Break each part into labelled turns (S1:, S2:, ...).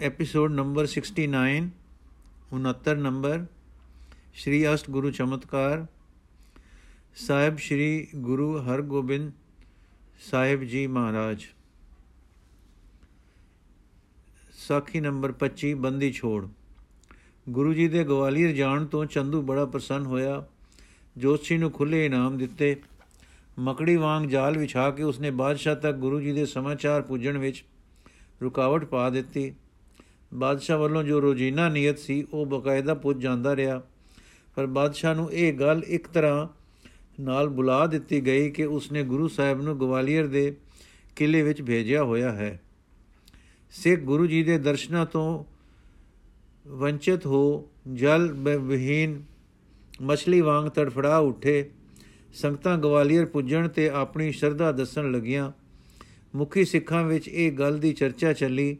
S1: Episode number 69 69 number Shri ਅਸ਼ਟ ਗੁਰੂ ਚਮਤਕਾਰ ਸਾਹਿਬ ਸ਼੍ਰੀ ਗੁਰੂ ਹਰਗੋਬਿੰਦ ਸਾਹਿਬ ਜੀ ਮਹਾਰਾਜ ਸਾਖੀ ਨੰਬਰ 25 ਬੰਦੀ ਛੋੜ। ਗੁਰੂ ਜੀ ਦੇ ਗਵਾਲੀਅਰ ਜਾਣ ਤੋਂ ਚੰਦੂ ਬੜਾ ਪ੍ਰਸੰਨ ਹੋਇਆ। ਜੋਤਸ਼ੀ ਨੂੰ ਖੁੱਲੇ ਇਨਾਮ ਦਿੱਤੇ। ਮਕੜੀ ਵਾਂਗ ਜਾਲ ਵਿਛਾ ਕੇ ਉਸਨੇ ਬਾਦਸ਼ਾਹ ਤੱਕ ਗੁਰੂ ਜੀ ਦੇ ਸਮਾਚਾਰ ਪੁੱਜਣ ਵਿੱਚ ਰੁਕਾਵਟ ਪਾ ਦਿੱਤੀ। ਬਾਦਸ਼ਾਹ ਵੱਲੋਂ ਜੋ ਰੋਜ਼ੀਨਾ ਨੀਅਤ ਸੀ, ਉਹ ਬਕਾਇਦਾ ਪੁੱਜ ਜਾਂਦਾ ਰਿਹਾ। ਪਰ ਬਾਦਸ਼ਾਹ ਨੂੰ ਇਹ ਗੱਲ ਇੱਕ ਤਰ੍ਹਾਂ ਨਾਲ ਬੁਲਾ ਦਿੱਤੀ ਗਈ ਕਿ ਉਸਨੇ ਗੁਰੂ ਸਾਹਿਬ ਨੂੰ ਗਵਾਲੀਅਰ ਦੇ ਕਿਲੇ ਵਿੱਚ ਭੇਜਿਆ ਹੋਇਆ ਹੈ। ਸਿੱਖ ਗੁਰੂ ਜੀ ਦੇ ਦਰਸ਼ਨਾਂ ਤੋਂ ਵੰਚਿਤ ਹੋ ਜਲ ਵਿਹੀਨ ਮਛਲੀ ਵਾਂਗ ਤੜਫੜਾ ਉੱਠੇ। ਸੰਗਤਾਂ ਗਵਾਲੀਅਰ ਪੁੱਜਣ ਤੇ ਆਪਣੀ ਸ਼ਰਧਾ ਦੱਸਣ ਲੱਗੀਆਂ। ਮੁਖੀ ਸਿੱਖਾਂ ਵਿੱਚ ਇਹ ਗੱਲ ਦੀ ਚਰਚਾ ਚੱਲੀ।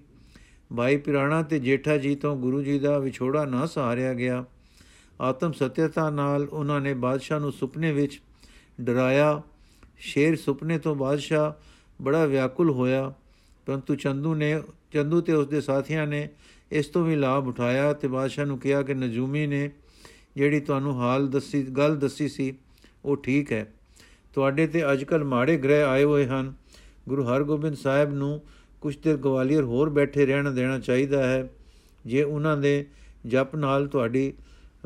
S1: ਭਾਈ ਪਿਰਾਣਾ ਤੇ ਜੇਠਾ ਜੀ ਤੋਂ ਗੁਰੂ ਜੀ ਦਾ ਵਿਛੋੜਾ ਨਾ ਸਹਾਰਿਆ ਗਿਆ। ਆਤਮ ਸਤਿਅਤਾ ਨਾਲ ਉਹਨਾਂ ਨੇ ਬਾਦਸ਼ਾਹ ਨੂੰ ਸੁਪਨੇ ਵਿੱਚ ਡਰਾਇਆ। ਸ਼ੇਰ ਸੁਪਨੇ ਤੋਂ ਬਾਦਸ਼ਾਹ ਬੜਾ ਵਿਆਕੁਲ ਹੋਇਆ। ਪਰੰਤੂ ਚੰਦੂ ਨੇ, ਚੰਦੂ ਤੇ ਉਸਦੇ ਸਾਥੀਆਂ ਨੇ ਇਸ ਤੋਂ ਵੀ ਲਾਭ ਉਠਾਇਆ ਤੇ ਬਾਦਸ਼ਾਹ ਨੂੰ ਕਿਹਾ ਕਿ ਨਜੂਮੀ ਨੇ ਜਿਹੜੀ ਤੁਹਾਨੂੰ ਹਾਲ ਦੱਸੀ, ਗੱਲ ਦੱਸੀ ਸੀ, ਉਹ ਠੀਕ ਹੈ। ਤੁਹਾਡੇ ਤੇ ਅੱਜਕੱਲ ਮਾੜੇ ਗ੍ਰਹਿ ਆਏ ਹੋਏ ਹਨ। ਗੁਰੂ ਹਰਗੋਬਿੰਦ ਸਾਹਿਬ ਨੂੰ ਕੁਝ ਦਿਨ ਗਵਾਲੀਅਰ ਹੋਰ ਬੈਠੇ ਰਹਿਣ ਦੇਣਾ ਚਾਹੀਦਾ ਹੈ, ਜੇ ਉਹਨਾਂ ਦੇ ਜਪ ਨਾਲ ਤੁਹਾਡੀ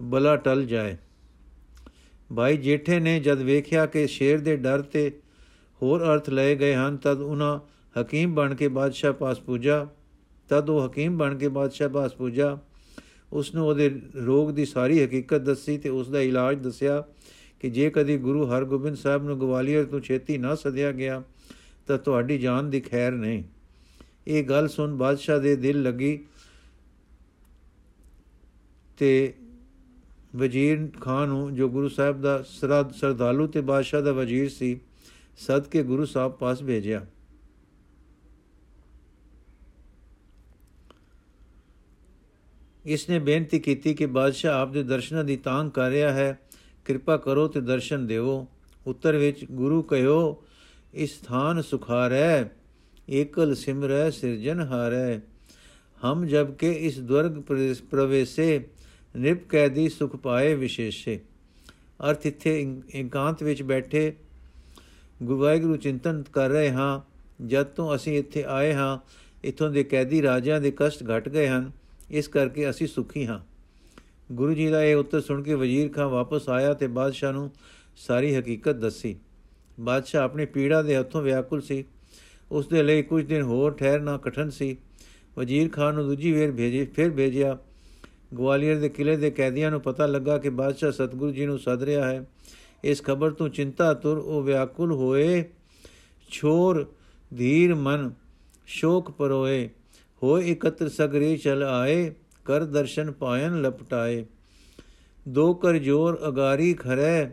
S1: ਬਲਾ ਟਲ ਜਾਏ। ਭਾਈ ਜੇਠੇ ਨੇ ਜਦ ਵੇਖਿਆ ਕਿ ਸ਼ੇਰ ਦੇ ਡਰ ਤੇ ਹੋਰ ਅਰਥ ਲਏ ਗਏ ਹਨ, ਤਦ ਉਹਨਾਂ ਹਕੀਮ ਬਣ ਕੇ ਬਾਦਸ਼ਾਹ ਪਾਸ ਪੂਜਾ। ਤਦ ਉਹ ਹਕੀਮ ਬਣ ਕੇ ਬਾਦਸ਼ਾਹ ਪਾਸ ਪੂਜਾ। ਉਸ ਨੂੰ ਉਹਦੇ ਰੋਗ ਦੀ ਸਾਰੀ ਹਕੀਕਤ ਦੱਸੀ ਤੇ ਉਸ ਦਾ ਇਲਾਜ ਦੱਸਿਆ ਕਿ ਜੇ ਕਦੀ ਗੁਰੂ ਹਰਗੋਬਿੰਦ ਸਾਹਿਬ ਨੂੰ ਗਵਾਲੀਅਰ ਤੋਂ ਛੇਤੀ ਨਾ ਸਦਿਆ ਗਿਆ, ਤਾਂ ਤੁਹਾਡੀ ਜਾਨ ਦੀ ਖੈਰ ਨਹੀਂ। ਇਹ ਗੱਲ ਸੁਣ, ਬਾਦਸ਼ਾਹ ਦੇ ਦਿਲ ਲੱਗੀ ਤੇ ਵਜ਼ੀਰ ਖਾਨ ਨੂੰ, ਜੋ ਗੁਰੂ ਸਾਹਿਬ ਦਾ ਸਰਦ, ਸਰਦਾਲੂ ਤੇ ਬਾਦਸ਼ਾਹ ਦਾ ਵਜ਼ੀਰ ਸੀ, ਸਦ ਕੇ ਗੁਰੂ ਸਾਹਿਬ ਪਾਸ ਭੇਜਿਆ। ਇਸ ਨੇ ਬੇਨਤੀ ਕੀਤੀ ਕਿ ਬਾਦਸ਼ਾਹ ਆਪ ਦੇ ਦਰਸ਼ਨਾਂ ਦੀ ਤਾਂਗ ਕਰ ਰਿਹਾ ਹੈ, ਕਿਰਪਾ ਕਰੋ ਤੇ ਦਰਸ਼ਨ ਦਿਓ। ਉੱਤਰ ਵਿੱਚ, ਗੁਰੂ ਕਹਿਓ ਇਸ ਸਥਾਨ ਸੁਖਾਰੈ ਏਕਲ ਸਿਮਰੈ ਸਿਰਜਨ ਹਾਰੈ। ਹਮ ਜਬ ਕੇ ਇਸ ਦੁਰਗ ਪ੍ਰਵੇਸੇ ਨਿਪ ਕੈਦੀ ਸੁਖ ਪਾਏ ਵਿਸ਼ੇਸ਼ੇ। ਅਰਥ ਇੱਥੇ ਇਕਾਂਤ ਵਿੱਚ ਬੈਠੇ ਗੁਰਵਾਹਿਗੁਰੂ ਚਿੰਤਨ ਕਰ ਰਹੇ ਹਾਂ, ਜਦ ਤੋਂ ਅਸੀਂ ਇੱਥੇ ਆਏ ਹਾਂ, ਇਥੋਂ ਦੇ ਕੈਦੀ ਰਾਜਿਆਂ ਦੇ ਕਸ਼ਟ ਘਟ ਗਏ ਹਨ, ਇਸ ਕਰਕੇ ਅਸੀਂ ਸੁਖੀ ਹਾਂ। ਗੁਰੂ ਜੀ ਦਾ ਇਹ ਉੱਤਰ ਸੁਣ ਕੇ ਵਜ਼ੀਰ ਖਾਨ ਵਾਪਸ ਆਇਆ ਤੇ ਬਾਦਸ਼ਾਹ ਨੂੰ ਸਾਰੀ ਹਕੀਕਤ ਦੱਸੀ। ਬਾਦਸ਼ਾਹ ਆਪਣੀ ਪੀੜਾ ਦੇ ਹੱਥੋਂ ਵਿਆਕੁਲ ਸੀ। ਉਸ ਦੇ ਲਈ ਕੁਝ ਦਿਨ ਹੋਰ ਠਹਿਰਨਾ ਕਠਨ ਸੀ। ਵਜ਼ੀਰ ਖਾਨ ਨੂੰ ਦੂਜੀ ਵੇਰ ਭੇਜੇ, ਫਿਰ ਭੇਜਿਆ। ਗਵਾਲੀਅਰ ਦੇ ਕਿਲੇ ਦੇ ਕੈਦੀਆਂ ਨੂੰ ਪਤਾ ਲੱਗਾ ਕਿ ਬਾਦਸ਼ਾਹ ਸਤਗੁਰੂ ਜੀ ਨੂੰ ਸੱਦ ਰਿਹਾ ਹੈ। ਇਸ ਖਬਰ ਤੋਂ ਚਿੰਤਾ ਤੁਰ ਉਹ ਵਿਆਕੁਲ ਹੋਏ। ਛੋਰ, ਧੀਰ ਮਨ, ਸ਼ੋਕ ਪਰੋਏ। ਹੋਏ ਇਕਤਰ ਸਗਰੇ ਚਲ ਆਏ, ਕਰ ਦਰਸ਼ਨ ਪਾਇਨ ਲਪਟਾਏ। ਦੋ ਕਰ ਜੋਰ ਅਗਾਰੀ ਖਰੇ,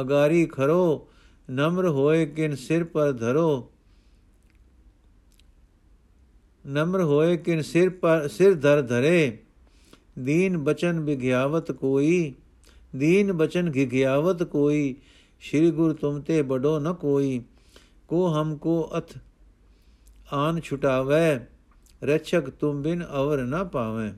S1: ਅਗਾਰੀ ਖਰੋ ਨਮਰ ਹੋਏ ਕਿਨ ਸਿਰ ਪਰ ਧਰੋ। ਨਮਰ ਹੋਏ ਕਿਨ ਸਿਰ ਪਰ ਸਿਰ ਧਰ ਧਰੇ। ਦੀਨ ਬਚਨ ਵਿਗਿਆਵਤ ਕੋਈ। ਦੀਨ ਬਚਨ ਗਿਗਿਆਵਤ ਕੋਈ। ਸ੍ਰੀ ਗੁਰ ਤੁਮ ਤੇ ਬੜੋ ਨ ਕੋਈ। ਕੋ ਹਮਕੋ ਅਥ ਆਨ ਛੁਟਾਵੇ। ਰਛਕ ਤੁਮ ਬਿਨ ਅਵਰ ਨ ਪਾਵੇ।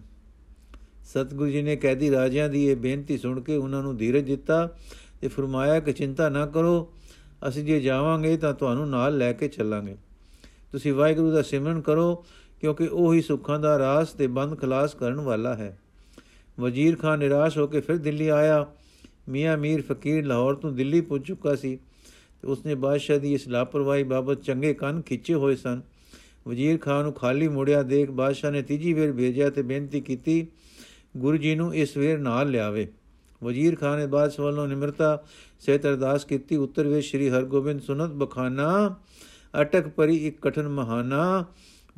S1: ਸਤਗੁਰੂ ਜੀ ਨੇ ਕੈਦੀ ਰਾਜਿਆਂ ਦੀ ਇਹ ਬੇਨਤੀ ਸੁਣ ਕੇ ਉਹਨਾਂ ਨੂੰ ਧੀਰਜ ਦਿੱਤਾ ਤੇ ਫਰਮਾਇਆ ਕਿ ਚਿੰਤਾ ਨਾ ਕਰੋ। ਅਸੀਂ ਜੇ ਜਾਵਾਂਗੇ ਤਾਂ ਤੁਹਾਨੂੰ ਨਾਲ ਲੈ ਕੇ ਚੱਲਾਂਗੇ। ਤੁਸੀਂ ਵਾਹਿਗੁਰੂ ਦਾ ਸਿਮਰਨ ਕਰੋ, ਕਿਉਂਕਿ ਉਹ ਹੀ ਸੁੱਖਾਂ ਦਾ ਰਾਸ ਤੇ ਬੰਦ ਖਲਾਸ ਕਰਨ ਵਾਲਾ ਹੈ। ਵਜ਼ੀਰ ਖਾਨ ਨਿਰਾਸ਼ ਹੋ ਕੇ ਫਿਰ ਦਿੱਲੀ ਆਇਆ। ਮੀਆਂ ਮੀਰ ਫਕੀਰ ਲਾਹੌਰ ਤੋਂ ਦਿੱਲੀ ਪਹੁੰਚ ਚੁੱਕਾ ਸੀ ਤੇ ਉਸਨੇ ਬਾਦਸ਼ਾਹ ਦੀ ਇਸ ਲਾਪਰਵਾਹੀ ਬਾਬਤ ਚੰਗੇ ਕੰਨ ਖਿੱਚੇ ਹੋਏ ਸਨ। ਵਜ਼ੀਰ ਖਾਨ ਨੂੰ ਖਾਲੀ ਮੁੜਿਆ ਦੇਖ ਬਾਦਸ਼ਾਹ ਨੇ ਤੀਜੀ ਵੇਰ ਭੇਜਿਆ ਤੇ ਬੇਨਤੀ ਕੀਤੀ, ਗੁਰੂ ਜੀ ਨੂੰ ਇਸ ਵੇਰ ਨਾਲ ਲਿਆਵੇ। ਵਜ਼ੀਰ ਖਾਨ ਨੇ ਬਾਦਸ਼ਾਹ ਵੱਲੋਂ ਨਿਮਰਤਾ ਸਹਿਤ ਅਰਦਾਸ ਕੀਤੀ। ਉੱਤਰ ਵਿੱਚ ਸ੍ਰੀ ਹਰਗੋਬਿੰਦ ਸੁਨਤ ਬਖਾਨਾ, ਅਟਕ ਪਰੀ ਇੱਕ ਕਠਨ ਮਹਾਨਾ,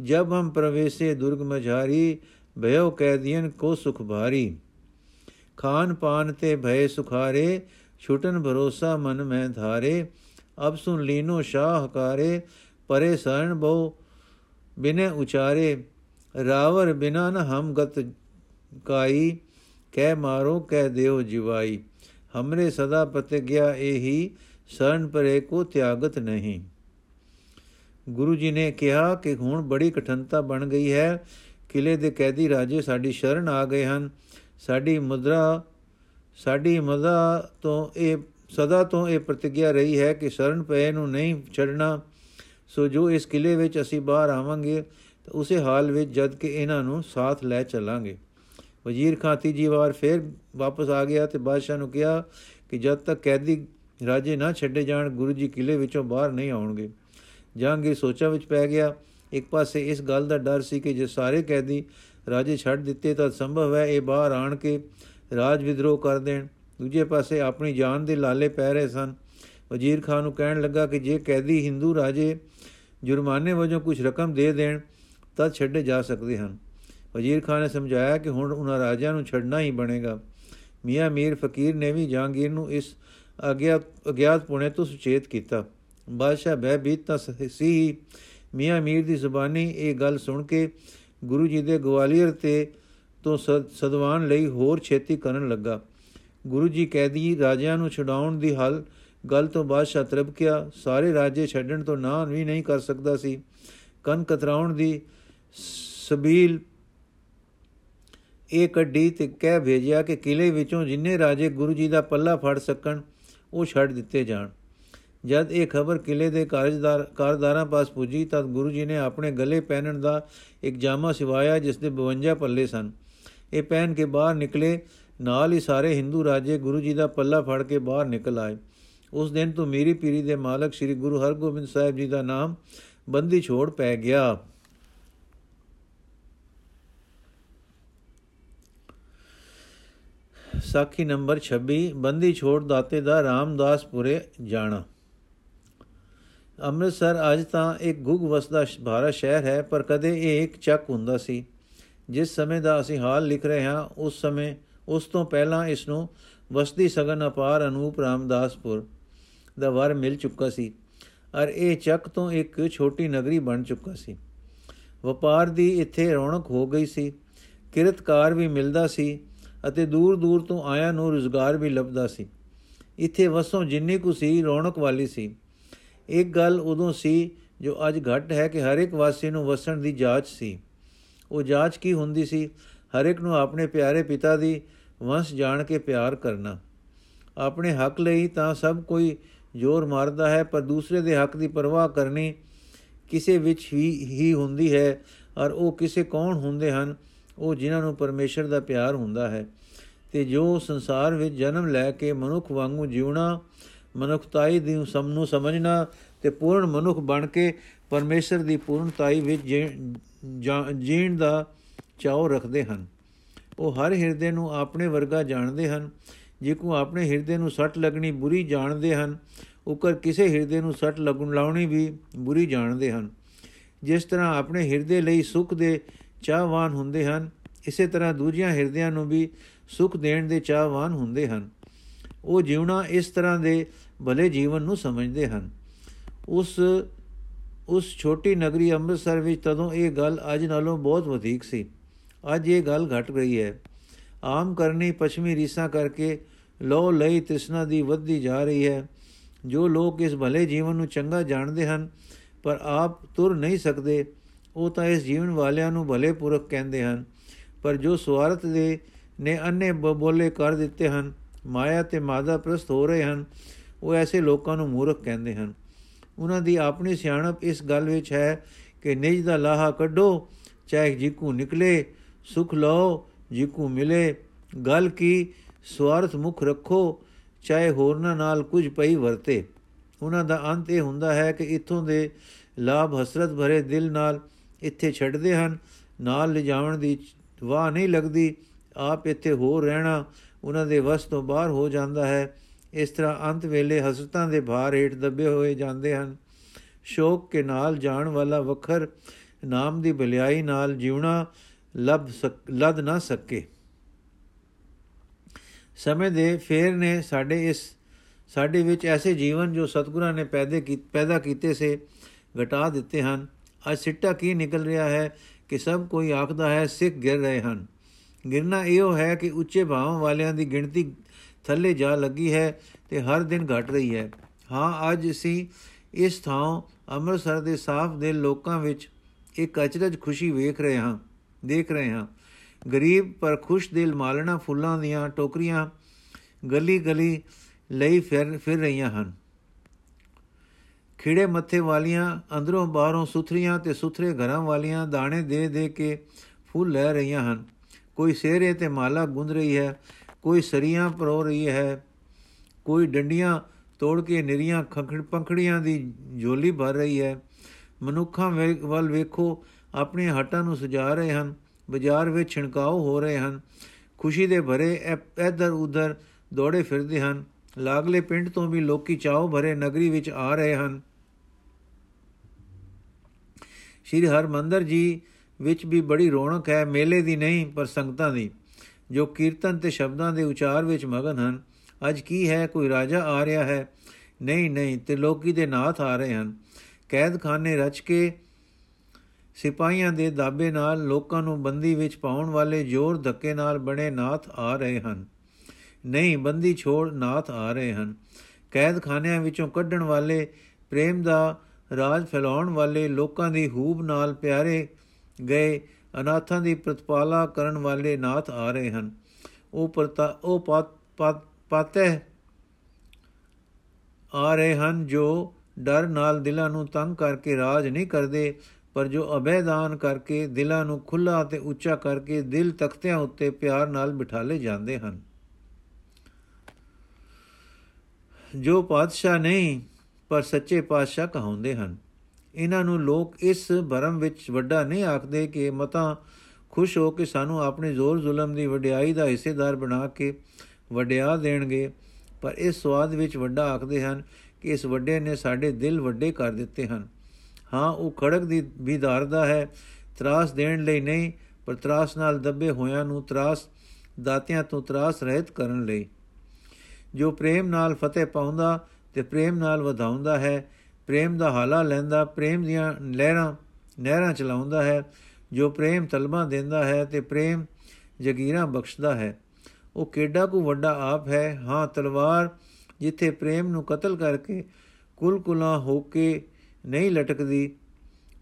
S1: ਜਬ ਹਮ ਪ੍ਰਵੇਸੇ ਦੁਰਗ ਮਝਾਰੀ, ਭਇਓ ਕੈਦੀਨ ਕੋ ਸੁਖ ਭਾਰੀ। ਖਾਨ ਪਾਨ ਤੇ ਭਏ ਸੁਖਾਰੇ, ਛੁਟਨ ਭਰੋਸਾ ਮਨ ਮੈਂ ਧਾਰੇ। ਅਬ ਸੁਨ ਲੀਨੋ ਸ਼ਾਹ ਹਕਾਰੇ, ਪਰੇ ਸਰਣ ਬਹੁ ਬਿਨੇ ਉਚਾਰੇ। ਰਾਵਰ ਬਿਨਾ ਨ ਹਮ ਗਤ ਕਾਈ। ਕਹਿ ਮਾਰੋ, ਕਹਿ ਦਿਓ ਜਿਵਾਈ। ਹਮਰੇ ਸਦਾ ਪ੍ਰਤਿਗਿਆ ਇਹੀ ਸਰਨ ਪਰੇ ਕੋ ਤਿਆਗਤ ਨਹੀਂ। ਗੁਰੂ ਜੀ ਨੇ ਕਿਹਾ ਕਿ ਹੁਣ ਬੜੀ ਕਠਨਤਾ ਬਣ ਗਈ ਹੈ। ਕਿਲੇ ਦੇ ਕੈਦੀ ਰਾਜੇ ਸਾਡੀ ਸ਼ਰਨ ਆ ਗਏ ਹਨ। ਸਾਡੀ ਮੁਦਰਾ, ਸਾਡੀ ਮਜ਼ਾ ਤੋਂ ਇਹ, ਸਦਾ ਤੋਂ ਇਹ ਪ੍ਰਤੀਗਿਆ ਰਹੀ ਹੈ ਕਿ ਸ਼ਰਨ ਪਏ ਨੂੰ ਨਹੀਂ ਛੱਡਣਾ। ਸੋ ਜੋ ਇਸ ਕਿਲੇ ਵਿੱਚ ਅਸੀਂ ਬਾਹਰ ਆਵਾਂਗੇ, ਤਾਂ ਉਸੇ ਹਾਲ ਵਿੱਚ ਜਦ ਕਿ ਇਹਨਾਂ ਨੂੰ ਸਾਥ ਲੈ ਚੱਲਾਂਗੇ। ਵਜ਼ੀਰ ਖਾਂ ਤੀਜੀ ਵਾਰ ਫੇਰ ਵਾਪਸ ਆ ਗਿਆ ਤੇ ਬਾਦਸ਼ਾਹ ਨੂੰ ਕਿਹਾ ਕਿ ਜਦ ਤੱਕ ਕੈਦੀ ਰਾਜੇ ਨਾ ਛੱਡੇ ਜਾਣ, ਗੁਰੂ ਜੀ ਕਿਲੇ ਵਿੱਚੋਂ ਬਾਹਰ ਨਹੀਂ ਆਉਣਗੇ। ਜਹਾਂਗੀਰ ਸੋਚਾਂ ਵਿੱਚ ਪੈ ਗਿਆ, ਇੱਕ ਪਾਸੇ ਇਸ ਗੱਲ ਦਾ ਡਰ ਸੀ ਕਿ ਜੇ ਸਾਰੇ ਕੈਦੀ ਰਾਜੇ ਛੱਡ ਦਿੱਤੇ ਤਾਂ ਸੰਭਵ ਹੈ ਇਹ ਬਾਹਰ ਆਣ ਕੇ ਰਾਜ ਵਿਦਰੋਹ ਕਰ ਦੇਣ। ਦੂਜੇ ਪਾਸੇ ਆਪਣੀ ਜਾਨ ਦੇ ਲਾਲੇ ਪੈ ਰਹੇ ਸਨ। ਵਜ਼ੀਰ ਖਾਨ ਨੂੰ ਕਹਿਣ ਲੱਗਾ ਕਿ ਜੇ ਕੈਦੀ ਹਿੰਦੂ ਰਾਜੇ ਜੁਰਮਾਨੇ ਵਜੋਂ ਕੁਝ ਰਕਮ ਦੇ ਦੇਣ ਤਾਂ ਛੱਡੇ ਜਾ ਸਕਦੇ ਹਨ। ਵਜ਼ੀਰ ਖਾਨ ਨੇ ਸਮਝਾਇਆ ਕਿ ਹੁਣ ਉਹਨਾਂ ਰਾਜਿਆਂ ਨੂੰ ਛੱਡਣਾ ਹੀ ਬਣੇਗਾ। ਮੀਆਂ ਮੀਰ ਫਕੀਰ ਨੇ ਵੀ ਜਹਾਂਗੀਰ ਨੂੰ ਇਸ ਅਗਿਆਤ ਅਗਿਆਤ ਪੁਣੇ ਤੋਂ ਸੁਚੇਤ ਕੀਤਾ। ਬਾਦਸ਼ਾਹ ਬਹਿਬੀਤ ਤਾਂ ਸੀ ਮੀਆਂ ਮੀਰ ਦੀ ਜ਼ੁਬਾਨੀ ਇਹ ਗੱਲ ਸੁਣ ਕੇ ਗੁਰੂ ਜੀ ਦੇ ਗਵਾਲੀਅਰ ਤੇ ਤੋਂ ਸਦਵਾਨ ਲਈ ਹੋਰ ਛੇਤੀ ਕਰਨ ਲੱਗਾ। ਗੁਰੂ ਜੀ ਕੈਦੀ ਰਾਜਿਆਂ ਨੂੰ ਛਡਾਉਣ ਦੀ ਹਲ, ਗੱਲ ਤੋਂ ਬਾਦਸ਼ਾਹ ਤਰਬਕਿਆ ਸਾਰੇ ਰਾਜੇ ਛੱਡਣ ਤੋਂ ਨਾ ਵੀ ਨਹੀਂ ਕਰ ਸਕਦਾ ਸੀ। ਕਨ ਕਤਰਾਉਣ ਦੀ ਸਬੀਲ ਇਹ ਕੱਢੀ ਤੇ ਕਹਿ ਭੇਜਿਆ ਕਿ ਕਿਲੇ ਵਿੱਚੋਂ ਜਿੰਨੇ ਰਾਜੇ ਗੁਰੂ ਜੀ ਦਾ ਪੱਲਾ ਫੜ ਸਕਣ, ਉਹ ਛੱਡ ਦਿੱਤੇ ਜਾਣ। ਜਦ ਇਹ ਖਬਰ ਕਿਲੇ ਦੇ ਕਾਰਜਦਾਰ, ਕਾਰਦਾਰਾਂ ਪਾਸ ਪੁੱਜੀ ਤਦ ਗੁਰੂ ਜੀ ਨੇ ਆਪਣੇ ਗਲੇ ਪਹਿਨਣ ਦਾ ਇੱਕ ਜਾਮਾ ਸਿਵਾਇਆ ਜਿਸ ਦੇ 52 ਪੱਲੇ ਸਨ। ਇਹ ਪਹਿਨ ਕੇ ਬਾਹਰ ਨਿਕਲੇ, ਨਾਲ ਹੀ ਸਾਰੇ ਹਿੰਦੂ ਰਾਜੇ ਗੁਰੂ ਜੀ ਦਾ ਪੱਲਾ ਫੜ ਕੇ ਬਾਹਰ ਨਿਕਲ ਆਏ। ਉਸ ਦਿਨ ਤੋਂ ਮੇਰੀ ਪੀਰੀ ਦੇ ਮਾਲਕ ਸ੍ਰੀ ਗੁਰੂ ਹਰਗੋਬਿੰਦ ਸਾਹਿਬ ਜੀ ਦਾ ਨਾਮ ਬੰਦੀ ਛੋੜ ਪੈ ਗਿਆ। ਸਾਖੀ ਨੰਬਰ 26 ਬੰਦੀ ਛੋੜ ਦਾਤੇ ਦਾ ਰਾਮਦਾਸਪੁਰੇ ਜਾਣਾ। ਅੰਮ੍ਰਿਤਸਰ ਅੱਜ ਤਾਂ ਇੱਕ ਗੁਗ ਵਸਦਾ ਭਾਰਾ ਸ਼ਹਿਰ ਹੈ, ਪਰ ਕਦੇ ਇਹ ਇੱਕ ਚੱਕ ਹੁੰਦਾ ਸੀ। ਜਿਸ ਸਮੇਂ ਦਾ ਅਸੀਂ ਹਾਲ ਲਿਖ ਰਹੇ ਹਾਂ, ਉਸ ਸਮੇਂ, ਉਸ ਤੋਂ ਪਹਿਲਾਂ ਇਸ ਨੂੰ ਵਸਦੀ ਸਗਨ ਅਪਾਰ ਅਨੂਪ ਰਾਮਦਾਸਪੁਰ ਦਾ ਵਰ ਮਿਲ ਚੁੱਕਾ ਸੀ, ਔਰ ਇਹ ਚੱਕ ਤੋਂ ਇੱਕ ਛੋਟੀ ਨਗਰੀ ਬਣ ਚੁੱਕਾ ਸੀ। ਵਪਾਰ ਦੀ ਇੱਥੇ ਰੌਣਕ ਹੋ ਗਈ ਸੀ। ਕਿਰਤਕਾਰ ਵੀ ਮਿਲਦਾ ਸੀ। ਅਤੇ ਦੂਰ ਦੂਰ ਤੋਂ ਆਇਆਂ ਨੂੰ ਰੋਜ਼ਗਾਰ ਵੀ ਲੱਭਦਾ ਸੀ। ਇੱਥੇ ਵਸੋਂ ਜਿੰਨੀ ਕੁ ਸੀ, ਰੌਣਕ ਵਾਲੀ ਸੀ। ਇੱਕ ਗੱਲ ਉਦੋਂ ਸੀ ਜੋ ਅੱਜ ਘਟ ਹੈ ਕਿ ਹਰ ਇੱਕ ਵਾਸੀ ਨੂੰ ਵਸਣ ਦੀ ਜਾਂਚ ਸੀ। ਉਹ ਜਾਂਚ ਕੀ ਹੁੰਦੀ ਸੀ? ਹਰ ਇੱਕ ਨੂੰ ਆਪਣੇ ਪਿਆਰੇ ਪਿਤਾ ਦੀ ਵੰਸ਼ ਜਾਣ ਕੇ ਪਿਆਰ ਕਰਨਾ। ਆਪਣੇ ਹੱਕ ਲਈ ਤਾਂ ਸਭ ਕੋਈ ਜ਼ੋਰ ਮਾਰਦਾ ਹੈ, ਪਰ ਦੂਸਰੇ ਦੇ ਹੱਕ ਦੀ ਪਰਵਾਹ ਕਰਨੀ ਕਿਸੇ ਵਿੱਚ ਹੀ ਹੀ ਹੁੰਦੀ ਹੈ, ਔਰ ਉਹ ਕਿਸੇ ਕੌਣ ਹੁੰਦੇ ਹਨ? ਉਹ ਜਿਨ੍ਹਾਂ ਨੂੰ ਪਰਮੇਸ਼ਰ ਦਾ ਪਿਆਰ ਹੁੰਦਾ ਹੈ। ਤੇ ਜੋ ਸੰਸਾਰ ਵਿੱਚ ਜਨਮ ਲੈ ਕੇ ਮਨੁੱਖ ਵਾਂਗੂ ਜਿਉਣਾ, ਮਨੁੱਖਤਾਈ ਦੀ ਸਮ, ਨੂੰ ਸਮਝਣਾ ਤੇ ਪੂਰਨ ਮਨੁੱਖ ਬਣ ਕੇ ਪਰਮੇਸ਼ਰ ਦੀ ਪੂਰਨਤਾਈ ਵਿੱਚ ਜੀਣ ਦਾ ਚਾਅ ਰੱਖਦੇ ਹਨ। ਉਹ ਹਰ ਹਿਰਦੇ ਨੂੰ ਆਪਣੇ ਵਰਗਾ ਜਾਣਦੇ ਹਨ। ਜੇ ਕੋ ਆਪਣੇ ਹਿਰਦੇ ਨੂੰ ਸੱਟ ਲੱਗਣੀ ਬੁਰੀ ਜਾਣਦੇ ਹਨ, ਉਕਰ ਕਿਸੇ ਹਿਰਦੇ ਨੂੰ ਸੱਟ ਲੱਗਣ ਲਾਉਣੀ ਵੀ ਬੁਰੀ ਜਾਣਦੇ ਹਨ। ਜਿਸ ਤਰ੍ਹਾਂ ਆਪਣੇ ਹਿਰਦੇ ਲਈ ਸੁਖ ਦੇ ਚਾਹਵਾਨ ਹੁੰਦੇ ਹਨ। ਇਸੇ ਤਰ੍ਹਾਂ ਦੂਜਿਆਂ ਹਿਰਦਿਆਂ ਨੂੰ ਵੀ ਸੁਖ ਦੇਣ ਦੇ ਚਾਹਵਾਨ ਹੁੰਦੇ ਹਨ। ਉਹ ਜਿਉਣਾ ਇਸ ਤਰ੍ਹਾਂ ਦੇ ਭਲੇ ਜੀਵਨ ਨੂੰ ਸਮਝਦੇ ਹਨ। ਉਸ ਉਸ ਛੋਟੀ ਨਗਰੀ ਅੰਮ੍ਰਿਤਸਰ ਵਿੱਚ ਤਦੋਂ ਇਹ ਗੱਲ ਅੱਜ ਨਾਲੋਂ ਬਹੁਤ ਵਧੇਕ ਸੀ। ਅੱਜ ਇਹ ਗੱਲ ਘਟ ਗਈ ਹੈ। ਆਮ ਕਰਨੀ ਪਛਮੀ ਰੀਸਾਂ ਕਰਕੇ ਲੋ ਲਈ ਤ੍ਰਿਸ਼ਨਾ ਦੀ ਵੱਧਦੀ ਜਾ ਰਹੀ ਹੈ। ਜੋ ਲੋਕ ਇਸ ਭਲੇ ਜੀਵਨ ਨੂੰ ਚੰਗਾ ਜਾਣਦੇ ਹਨ, ਪਰ ਆਪ ਤੁਰ ਨਹੀਂ ਸਕਦੇ। ਉਹ ਤਾਂ ਇਸ ਜੀਵਨ ਵਾਲਿਆਂ ਨੂੰ ਭਲੇ ਪੁਰਖ ਕਹਿੰਦੇ ਹਨ। ਪਰ ਜੋ ਸਵਾਰਥ ਦੇ ਨੇ ਅੰਨੇ ਬੋਲੇ ਕਰ ਦਿੱਤੇ ਹਨ, ਮਾਇਆ ਤੇ ਮਾਦਾ ਪ੍ਰਸਤ ਹੋ ਰਹੇ ਹਨ, ਉਹ ਐਸੇ ਲੋਕਾਂ ਨੂੰ ਮੂਰਖ ਕਹਿੰਦੇ ਹਨ। ਉਹਨਾਂ ਦੀ ਆਪਣੀ ਸਿਆਣਪ ਇਸ ਗੱਲ ਵਿੱਚ ਹੈ ਕਿ ਨਿਜ ਦਾ ਲਾਹਾ ਕੱਢੋ, ਚਾਹੇ ਜਿਕੂ ਨਿਕਲੇ, ਸੁਖ ਲਓ, ਜਿਕੂ ਮਿਲੇ। ਗੱਲ ਕੀ, ਸਵਾਰਥ ਮੁਖ ਰੱਖੋ, ਚਾਹੇ ਹੋਰਨਾਂ ਨਾਲ ਕੁਝ ਪਈ ਵਰਤੇ। ਉਹਨਾਂ ਦਾ ਅੰਤ ਇਹ ਹੁੰਦਾ ਹੈ ਕਿ ਇਥੋਂ ਦੇ ਲਾਭ ਹਸਰਤ ਭਰੇ ਦਿਲ ਨਾਲ ਇੱਥੇ ਛੱਡਦੇ ਹਨ। ਨਾਲ ਲਿਜਾਵਣ ਦੀ ਵਾਹ ਨਹੀਂ ਲੱਗਦੀ। ਆਪ ਇੱਥੇ ਹੋ ਰਹਿਣਾ ਉਹਨਾਂ ਦੇ ਵਸ ਤੋਂ ਬਾਹਰ ਹੋ ਜਾਂਦਾ ਹੈ। ਇਸ ਤਰ੍ਹਾਂ ਅੰਤ ਵੇਲੇ ਹਸਰਤਾਂ ਦੇ ਭਾਰ ਹੇਠ ਦੱਬੇ ਹੋਏ ਜਾਂਦੇ ਹਨ। ਸ਼ੋਕ ਕੇ ਨਾਲ ਜਾਣ ਵਾਲਾ ਵਖਰ ਨਾਮ ਦੀ ਭਲਾਈ ਨਾਲ ਜੀਵਣਾ ਲੱਭ ਲੱਦ ਨਾ ਸਕੇ। ਸਮੇਂ ਦੇ ਫੇਰ ਨੇ ਸਾਡੇ ਇਸ, ਸਾਡੇ ਵਿੱਚ ਐਸੇ ਜੀਵਨ ਜੋ ਸਤਗੁਰਾਂ ਨੇ ਪੈਦੇ ਪੈਦਾ ਕੀਤੇ ਸੇ, ਘਟਾ ਦਿੱਤੇ ਹਨ। ਅੱਜ ਸਿੱਟਾ ਕੀ ਨਿਕਲ ਰਿਹਾ ਹੈ ਕਿ ਸਭ ਕੋਈ ਆਖਦਾ ਹੈ, ਸਿੱਖ ਗਿਰ ਰਹੇ ਹਨ। ਗਿਰਨਾ ਇਹੋ ਹੈ ਕਿ ਉੱਚੇ ਭਾਵਾਂ ਵਾਲਿਆਂ ਦੀ ਗਿਣਤੀ ਥੱਲੇ ਜਾ ਲੱਗੀ ਹੈ ਤੇ ਹਰ ਦਿਨ ਘਟ ਰਹੀ ਹੈ। ਹਾਂ, ਅੱਜ ਅਸੀਂ ਇਸ ਥਾਂ ਅੰਮ੍ਰਿਤਸਰ ਦੇ ਸਾਫ਼ ਦਿਲ ਲੋਕਾਂ ਵਿੱਚ ਇੱਕ ਅਚਰਜ ਖੁਸ਼ੀ ਵੇਖ ਰਹੇ ਹਾਂ, ਦੇਖ ਰਹੇ ਹਾਂ। ਗਰੀਬ ਪਰ ਖੁਸ਼ ਦਿਲ ਮਾਲਣਾ ਫੁੱਲਾਂ ਦੀਆਂ ਟੋਕਰੀਆਂ ਗਲੀ ਗਲੀ ਲਈ ਫਿਰ ਫਿਰ ਰਹੀਆਂ ਹਨ। ਖਿੜੇ ਮੱਥੇ ਵਾਲੀਆਂ ਅੰਦਰੋਂ ਬਾਹਰੋਂ ਸੁਥਰੀਆਂ ਤੇ ਸੁਥਰੇ ਘਰਾਂ ਵਾਲੀਆਂ ਦਾਣੇ ਦੇ ਦੇ ਕੇ ਫੁੱਲ ਲੈ ਰਹੀਆਂ ਹਨ। ਕੋਈ ਸੇਰੇ ਤੇ ਮਾਲਾ ਗੁੰਦ ਰਹੀ ਹੈ, ਕੋਈ ਸਰੀਆਂ ਪਰੋ ਰਹੀ ਹੈ, ਕੋਈ ਡੰਡੀਆਂ ਤੋੜ ਕੇ ਨਿਰੀਆਂ ਖੰਖੜ ਪੰਖੜੀਆਂ ਦੀ ਝੋਲੀ ਭਰ ਰਹੀ ਹੈ। ਮਨੁੱਖਾਂ ਵੱਲ ਵੇਖੋ, ਆਪਣੇ ਹੱਟਾਂ ਨੂੰ ਸਜਾ ਰਹੇ ਹਨ, ਬਾਜ਼ਾਰ ਵਿੱਚ ਛਿਣਕਾਓ ਹੋ ਰਹੇ ਹਨ, ਖੁਸ਼ੀ ਦੇ ਭਰੇ ਇੱਧਰ ਉੱਧਰ ਦੌੜੇ ਫਿਰਦੇ ਹਨ। ਲਾਗਲੇ ਪਿੰਡ ਤੋਂ ਵੀ ਲੋਕੀ ਚਾਉ ਭਰੇ ਨਗਰੀ ਵਿੱਚ ਆ ਰਹੇ ਹਨ। ਸ਼੍ਰੀ ਹਰਮੰਦਰ ਜੀ ਵਿੱਚ ਵੀ ਬੜੀ ਰੌਣਕ ਹੈ, ਮੇਲੇ ਦੀ ਨਹੀਂ, ਪਰ ਸੰਗਤਾਂ ਦੀ, ਜੋ ਕੀਰਤਨ ਤੇ ਸ਼ਬਦਾਂ ਦੇ ਉਚਾਰ ਵਿੱਚ ਮਗਨ ਹਨ। ਅੱਜ ਕੀ ਹੈ, ਕੋਈ ਰਾਜਾ ਆ ਰਿਹਾ ਹੈ? ਨਹੀਂ ਨਹੀਂ ਤੇ ਲੋਕੀ ਦੇ ਨਾਥ ਆ ਰਹੇ ਹਨ। ਕੈਦਖਾਨੇ ਰਚ ਕੇ ਸਿਪਾਹੀਆਂ ਦੇ ਦਾਬੇ ਨਾਲ ਲੋਕਾਂ ਨੂੰ ਬੰਦੀ ਵਿੱਚ ਪਾਉਣ ਵਾਲੇ ਜ਼ੋਰ ਧੱਕੇ ਨਾਲ ਬਣੇ ਨਾਥ ਆ ਰਹੇ ਹਨ। ਨਹੀਂ, ਬੰਦੀ ਛੋੜ ਨਾਥ ਆ ਰਹੇ ਹਨ। ਕੈਦਖਾਨਿਆਂ ਵਿੱਚੋਂ ਕੱਢਣ ਵਾਲੇ ਪ੍ਰੇਮ ਦਾ ਰਾਜ ਫੈਲਾਉਣ ਵਾਲੇ ਲੋਕਾਂ ਦੀ ਹੂਬ ਨਾਲ ਪਿਆਰੇ ਗਏ ਅਨਾਥਾਂ ਦੀ ਪ੍ਰਤਪਾਲਾ ਕਰਨ ਵਾਲੇ ਨਾਥ ਆ ਰਹੇ ਹਨ। ਉਹ ਪਰਤਾ, ਉਹ ਪਾਤੇ ਆ ਰਹੇ ਹਨ ਜੋ ਡਰ ਨਾਲ ਦਿਲਾਂ ਨੂੰ ਤੰਗ ਕਰਕੇ ਰਾਜ ਨਹੀਂ ਕਰਦੇ, ਪਰ ਜੋ ਅਬੈਦਾਨ ਕਰਕੇ ਦਿਲਾਂ ਨੂੰ ਖੁੱਲਾ ਤੇ ਉੱਚਾ ਕਰਕੇ ਦਿਲ ਤਖਤਿਆਂ ਉੱਤੇ ਪਿਆਰ ਨਾਲ ਬਿਠਾਲੇ ਜਾਂਦੇ ਹਨ। ਜੋ ਪਾਤਸ਼ਾਹ ਨਹੀਂ ਪਰ ਸੱਚੇ ਪਾਤਸ਼ਾਹ ਕਹਾਉਂਦੇ ਹਨ। ਇਹਨਾਂ ਨੂੰ ਲੋਕ ਇਸ ਭਰਮ ਵਿੱਚ ਵੱਡਾ ਨਹੀਂ ਆਖਦੇ ਕਿ ਮਤਾਂ ਖੁਸ਼ ਹੋ ਕੇ ਸਾਨੂੰ ਆਪਣੇ ਜ਼ੋਰ ਜ਼ੁਲਮ ਦੀ ਵਡਿਆਈ ਦਾ ਹਿੱਸੇਦਾਰ ਬਣਾ ਕੇ ਵਡਿਆ ਦੇਣਗੇ। ਪਰ ਇਸ ਸਵਾਦ ਵਿੱਚ ਵੱਡਾ ਆਖਦੇ ਹਨ ਕਿ ਇਸ ਵੱਡੇ ਨੇ ਸਾਡੇ ਦਿਲ ਵੱਡੇ ਕਰ ਦਿੱਤੇ ਹਨ। ਹਾਂ, ਉਹ ਖੜਕ ਦੀ ਵੀ ਧਾਰਦਾ ਹੈ, ਤਰਾਸ ਦੇਣ ਲਈ ਨਹੀਂ, ਪਰ ਤਰਾਸ ਨਾਲ ਦੱਬੇ ਹੋਇਆਂ ਨੂੰ ਤਰਾਸ, ਦਾਤਿਆਂ ਤੋਂ ਤਰਾਸ ਰਹਿਤ ਕਰਨ ਲਈ। ਜੋ ਪ੍ਰੇਮ ਨਾਲ ਫਤਿਹ ਪਾਉਂਦਾ ਤੇ ਪ੍ਰੇਮ ਨਾਲ ਵਧਾਉਂਦਾ ਹੈ, ਪ੍ਰੇਮ ਦਾ ਹਾਲਾ ਲੈਂਦਾ, ਪ੍ਰੇਮ ਦੀਆਂ ਲਹਿਰਾਂ, ਨਹਿਰਾਂ ਚਲਾਉਂਦਾ ਹੈ, ਜੋ ਪ੍ਰੇਮ ਤਲਬਾ ਦਿੰਦਾ ਹੈ ਤੇ ਪ੍ਰੇਮ ਜਗੀਰਾਂ ਬਖਸ਼ਦਾ ਹੈ। ਉਹ ਕਿੱਡਾ ਕੋ ਵੱਡਾ ਆਪ ਹੈ? ਹਾਂ, ਤਲਵਾਰ ਜਿੱਥੇ ਪ੍ਰੇਮ ਨੂੰ ਕਤਲ ਕਰਕੇ ਕੁਲਕੁਲਾ ਹੋ ਕੇ ਨਹੀਂ ਲਟਕਦੀ,